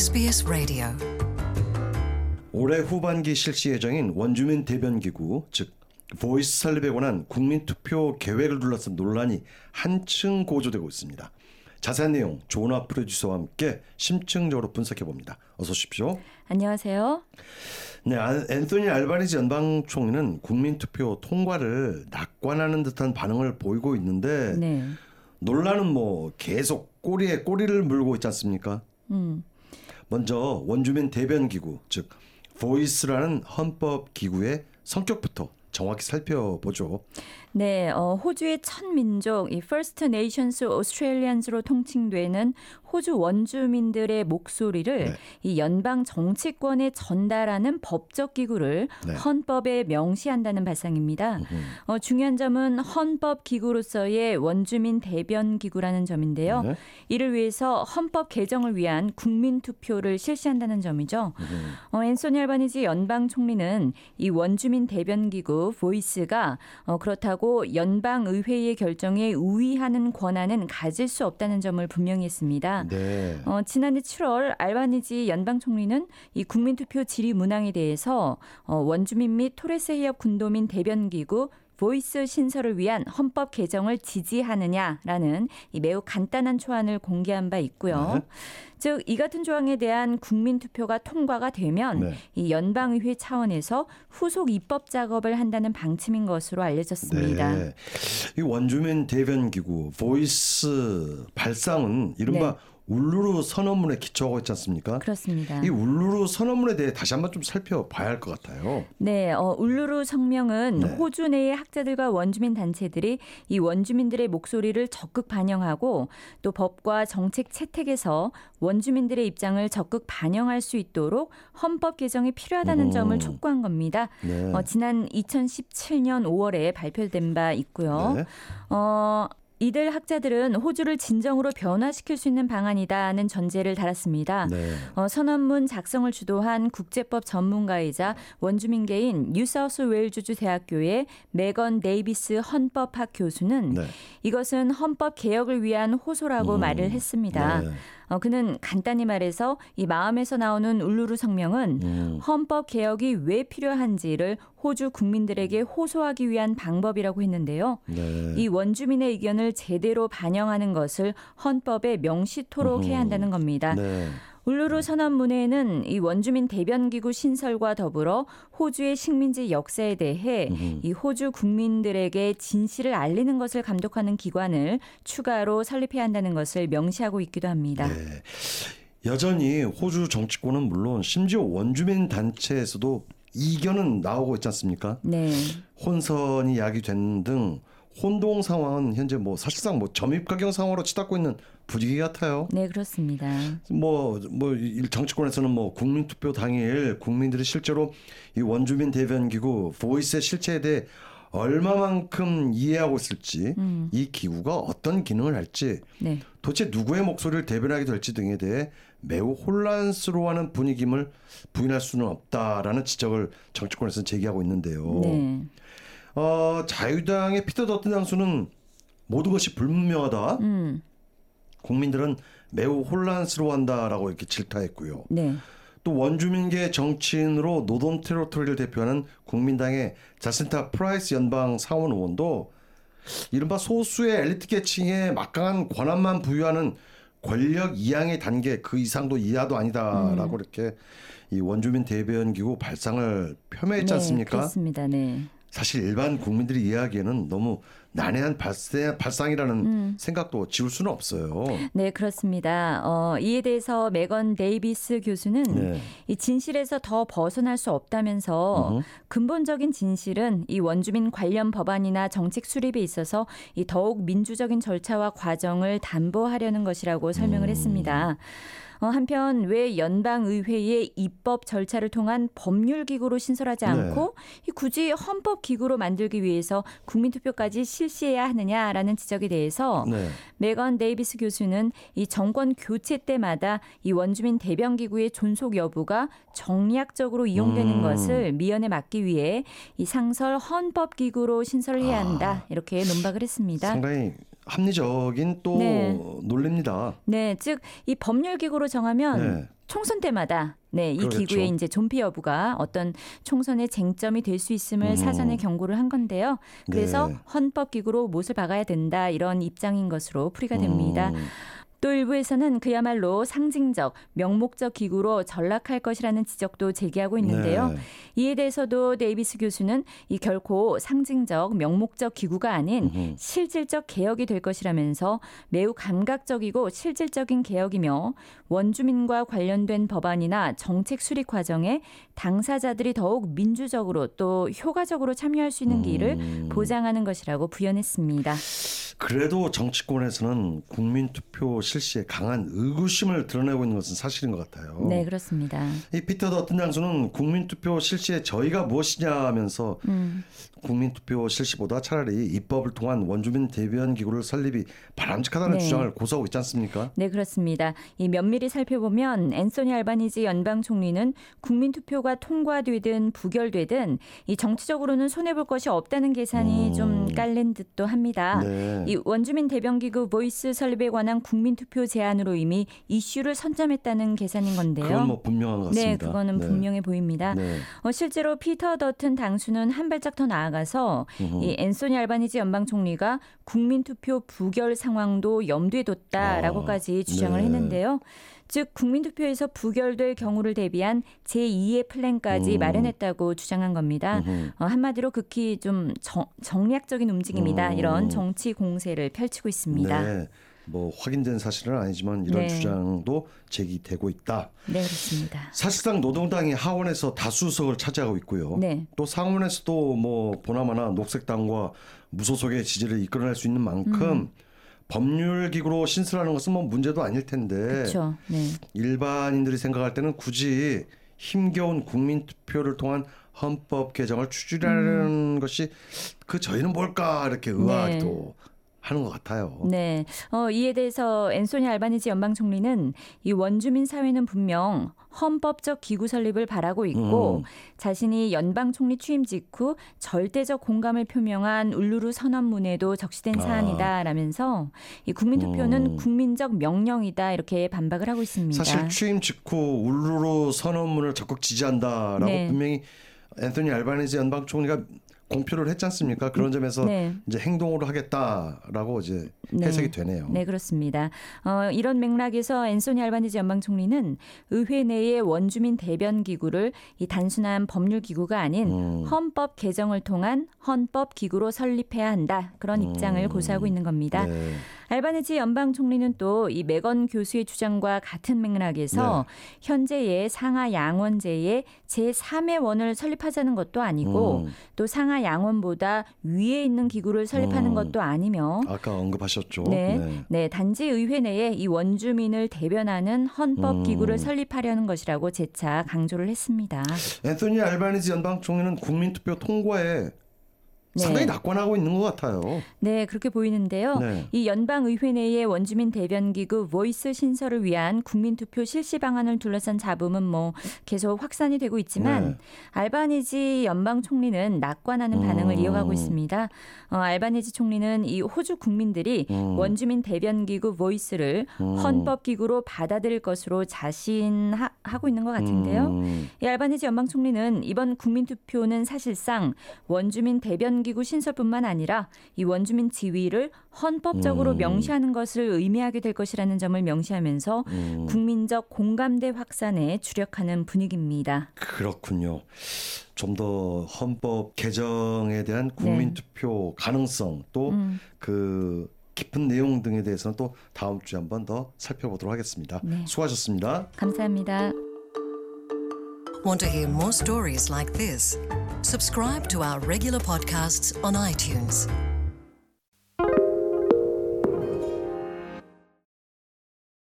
SBS Radio 올해 후반기 실시 예정인 원주민 대변 기구 즉 Voice 설립에 관한 국민 투표 계획을 둘러싼 논란이 한층 고조되고 있습니다. 자세한 내용 조나 프로듀서와 함께 심층적으로 분석해 봅니다. 어서 오십시오. 안녕하세요. 네, 아- 앤소니 알바니지 연방 총리는 국민 투표 통과를 낙관하는 듯한 반응을 보이고 있는데 네. 논란은 뭐 계속 꼬리에 꼬리를 물고 있지 않습니까? 음. 먼저 원주민 대변 기구 즉 보이스라는 헌법 기구의 성격부터 정확히 살펴보죠. 네, 어, 호주의 첫 민족, 이 First Nations Australians로 통칭되는 호주 원주민들의 목소리를 네. 이 연방 정치권에 전달하는 법적 기구를 네. 헌법에 명시한다는 발상입니다. 어, 중요한 점은 헌법 기구로서의 원주민 대변 기구라는 점인데요. 네. 이를 위해서 헌법 개정을 위한 국민 투표를 실시한다는 점이죠. 어, 앤소니 알바니지 연방 총리는 이 원주민 대변 기구 Voice가 어, 그렇다고 연방 의회의 결정에 우위하는 권한은 가질 수 없다는 점을 분명히 했습니다. 네. 어, 지난해 7월 알바니지 연방 총리는 이 국민투표 질의 문항에 대해서 어, 원주민 및 토레스 해협 군도민 대변 기구 Voice 신설을 위한 헌법 개정을 지지하느냐라는 이 매우 간단한 초안을 공개한 바 있고요. 네. 즉 이 같은 조항에 대한 국민 투표가 통과가 되면 네. 이 연방의회 차원에서 후속 입법 작업을 한다는 방침인 것으로 알려졌습니다. 네. 이 원주민 대변 기구 Voice 발상은 이른바 네. 울루루 선언문에 기초하고 있지 않습니까? 그렇습니다. 이 울루루 선언문에 대해 다시 한번 좀 살펴봐야 할 것 같아요. 네, 어, 울루루 성명은 네. 호주 내의 학자들과 원주민 단체들이 이 원주민들의 목소리를 적극 반영하고 또 법과 정책 채택에서 원주민들의 입장을 적극 반영할 수 있도록 헌법 개정이 필요하다는 음. 점을 촉구한 겁니다. 네. 어, 지난 2017년 5월에 발표된 바 있고요. 네. 어, 이들 학자들은 호주를 진정으로 변화시킬 수 있는 방안이다는 전제를 달았습니다. 네. 어, 선언문 작성을 주도한 국제법 전문가이자 원주민계인 뉴사우스 웨일주주 대학교의 메건 데이비스 헌법학 교수는 네. 이것은 헌법 개혁을 위한 호소라고 음. 말을 했습니다. 네. 어, 그는 간단히 말해서 이 마음에서 나오는 울루루 성명은 음. 헌법 개혁이 왜 필요한지를 호주 국민들에게 호소하기 위한 방법이라고 했는데요. 네. 이 원주민의 의견을 제대로 반영하는 것을 헌법에 명시토록 해야 한다는 겁니다. 네. 울루루 선언문에는 이 원주민 대변기구 신설과 더불어 호주의 식민지 역사에 대해 이 호주 국민들에게 진실을 알리는 것을 감독하는 기관을 추가로 설립해야 한다는 것을 명시하고 있기도 합니다. 네. 여전히 호주 정치권은 물론 심지어 원주민 단체에서도 이견은 나오고 있지 않습니까? 네. 혼선이 야기된 등 혼동 상황은 현재 뭐 사실상 뭐 점입 가경 상황으로 치닫고 있는 분위기 같아요. 네, 그렇습니다. 뭐, 뭐, 이 정치권에서는 뭐 국민 투표 당일 국민들이 실제로 이 원주민 대변 기구 보이스의 실체에 대해 얼마만큼 이해하고 있을지 이 기구가 어떤 기능을 할지 네. 도대체 누구의 목소리를 대변하게 될지 등에 대해 매우 혼란스러워하는 분위기임을 부인할 수는 없다라는 지적을 정치권에서는 제기하고 있는데요. 네. 어, 자유당의 피터 더튼 당수는 모든 것이 불분명하다. 음. 국민들은 매우 혼란스러워한다라고 이렇게 질타했고요. 네. 또 원주민계 정치인으로 노던 테리토리를 대표하는 국민당의 자센타 프라이스 연방 상원 의원도 이른바 소수의 엘리트 계층에 막강한 권한만 부여하는 권력 이양의 단계 그 이상도 이하도 아니다라고 이렇게 이 원주민 대변 기구 발상을 폄훼했지 네, 않습니까? 그렇습니다. 네. 사실 일반 국민들이 이해하기에는 너무 난해한 발상, 발상이라는 음. 생각도 지울 수는 없어요. 네, 그렇습니다. 어, 이에 대해서 메건 데이비스 교수는 네. 이 진실에서 더 벗어날 수 없다면서 근본적인 진실은 이 원주민 관련 법안이나 정책 수립에 있어서 이 더욱 민주적인 절차와 과정을 담보하려는 것이라고 설명을 음. 했습니다. 어, 한편 왜 연방의회의 입법 절차를 통한 법률 기구로 신설하지 네. 않고 이 굳이 헌법 기구로 만들기 위해서 국민투표까지 실시해야 하느냐라는 지적에 대해서 네. 메건 데이비스 교수는 이 정권 교체 때마다 이 원주민 대변 기구의 존속 여부가 정략적으로 이용되는 음. 것을 미연에 막기 위해 이 상설 헌법 기구로 신설을 해야 한다 이렇게 논박을 했습니다. 상당히 합리적인 또 네. 논리입니다. 네, 즉 이 법률 기구로 정하면 네. 총선 때마다 네, 이 그렇죠. 기구의 이제 존폐 여부가 어떤 총선의 쟁점이 될 수 있음을 음. 사전에 경고를 한 건데요. 그래서 네. 헌법 기구로 못을 박아야 된다 이런 입장인 것으로 풀이가 됩니다. 음, 또 일부에서는 그야말로 상징적, 명목적 기구로 전락할 것이라는 지적도 제기하고 있는데요. 네. 이에 대해서도 데이비스 교수는 이 결코 상징적, 명목적 기구가 아닌 음흠. 실질적 개혁이 될 것이라면서 매우 감각적이고 실질적인 개혁이며 원주민과 관련된 법안이나 정책 수립 과정에 당사자들이 더욱 민주적으로 또 효과적으로 참여할 수 있는 길을 음. 보장하는 것이라고 부연했습니다. 그래도 정치권에서는 국민투표 실시에 강한 의구심을 드러내고 있는 것은 사실인 것 같아요. 네, 그렇습니다. 이 피터 더튼 장수는 국민투표 실시의 저희가 무엇이냐 하면서 음, 국민투표 실시보다 차라리 입법을 통한 원주민 대변 기구를 설립이 바람직하다는 네. 주장을 고수하고 있지 않습니까? 네, 그렇습니다. 이 면밀히 살펴보면 앤소니 알바니지 연방 총리는 국민 투표가 통과되든 부결되든 이 정치적으로는 손해 볼 것이 없다는 계산이 음. 좀 깔린 듯도 합니다. 네. 이 원주민 대변기구 Voice 설립에 관한 국민 투표 제안으로 이미 이슈를 선점했다는 계산인 건데요. 그건 뭐 분명한 것 같습니다. 네, 그거는 네. 분명해 보입니다. 네. 어, 실제로 피터 더튼 당수는 한 발짝 더 나아가서 음흠. 이 앤소니 알바니지 연방 총리가 국민 투표 부결 상황도 염두에 뒀다라고까지 주장을 네. 했는데요. 즉 국민 투표에서 부결될 경우를 대비한 제2의 플랜까지 음. 마련했다고 주장한 겁니다. 어, 한마디로 극히 좀 정, 정략적인 움직임이다. 음. 이런 정치 공세를 펼치고 있습니다. 네, 네. 뭐 확인된 사실은 아니지만 이런 네. 주장도 제기되고 있다. 그렇습니다. 사실상 노동당이 하원에서 다수석을 차지하고 있고요. 네. 또 상원에서도 뭐 보나마나 녹색당과 무소속의 지지를 이끌어낼 수 있는 만큼 음. 법률 기구로 신설하는 것은 뭐 문제도 아닐 텐데 그렇죠. 네. 일반인들이 생각할 때는 굳이 힘겨운 국민 투표를 통한 헌법 개정을 추진하는 음. 것이 그 저희는 뭘까 이렇게 의아하기도 하는 것 같아요. 네. 어, 이에 대해서 앤소니 알바니지 연방 총리는 이 원주민 사회는 분명 헌법적 기구 설립을 바라고 있고 음. 자신이 연방 총리 취임 직후 절대적 공감을 표명한 울루루 선언문에도 적시된 아. 사안이다라면서 이 국민 투표는 음. 국민적 명령이다 이렇게 반박을 하고 있습니다. 사실 취임 직후 울루루 선언문을 적극 지지한다라고 네. 분명히 앤토니 알바니지 연방 총리가 공표를 했지 않습니까? 그런 점에서 네. 이제 행동으로 하겠다라고 이제 네. 해석이 되네요. 네, 그렇습니다. 어, 이런 맥락에서 앤소니 알바니지 연방 총리는 의회 내의 원주민 대변 기구를 이 단순한 법률 기구가 아닌 음. 헌법 개정을 통한 헌법 기구로 설립해야 한다. 그런 입장을 고수하고 있는 겁니다. 음. 네. 알바니지 연방 총리는 또이 메건 교수의 주장과 같은 맥락에서 네. 현재의 상하 양원제의 제3의 원을 설립하자는 것도 아니고 음. 또 상하 양원보다 위에 있는 기구를 설립하는 음. 것도 아니며 아까 언급하셨죠. 네. 네, 단지 의회 내에 이 원주민을 대변하는 헌법 음. 기구를 설립하려는 것이라고 재차 강조를 했습니다. 앤토니 알바니지 연방 총리는 국민투표 통과에 네. 상당히 낙관하고 있는 것 같아요. 네, 그렇게 보이는데요. 네. 이 연방 의회 내의 원주민 대변 기구 Voice 신설을 위한 국민 투표 실시 방안을 둘러싼 잡음은 뭐 계속 확산이 되고 있지만 네. 알바니지 연방 총리는 낙관하는 반응을 음. 이어가고 있습니다. 어, 알바니지 총리는 이 호주 국민들이 음. 원주민 대변 기구 Voice를 음. 헌법 기구로 받아들일 것으로 자신하고 있는 것 같은데요. 음. 이 알바니지 연방 총리는 이번 국민 투표는 사실상 원주민 대변 기구 신설뿐만 아니라 이 원주민 지위를 헌법적으로 음. 명시하는 것을 의미하게 될 것이라는 점을 명시하면서 음. 국민적 공감대 확산에 주력하는 분위기입니다. 그렇군요. 좀 더 헌법 개정에 대한 국민 투표 가능성 또 네. 음. 그 깊은 내용 등에 대해서는 또 다음 주에 한번 더 살펴보도록 하겠습니다. 네. 수고하셨습니다. 감사합니다. subscribe to our regular podcasts on iTunes.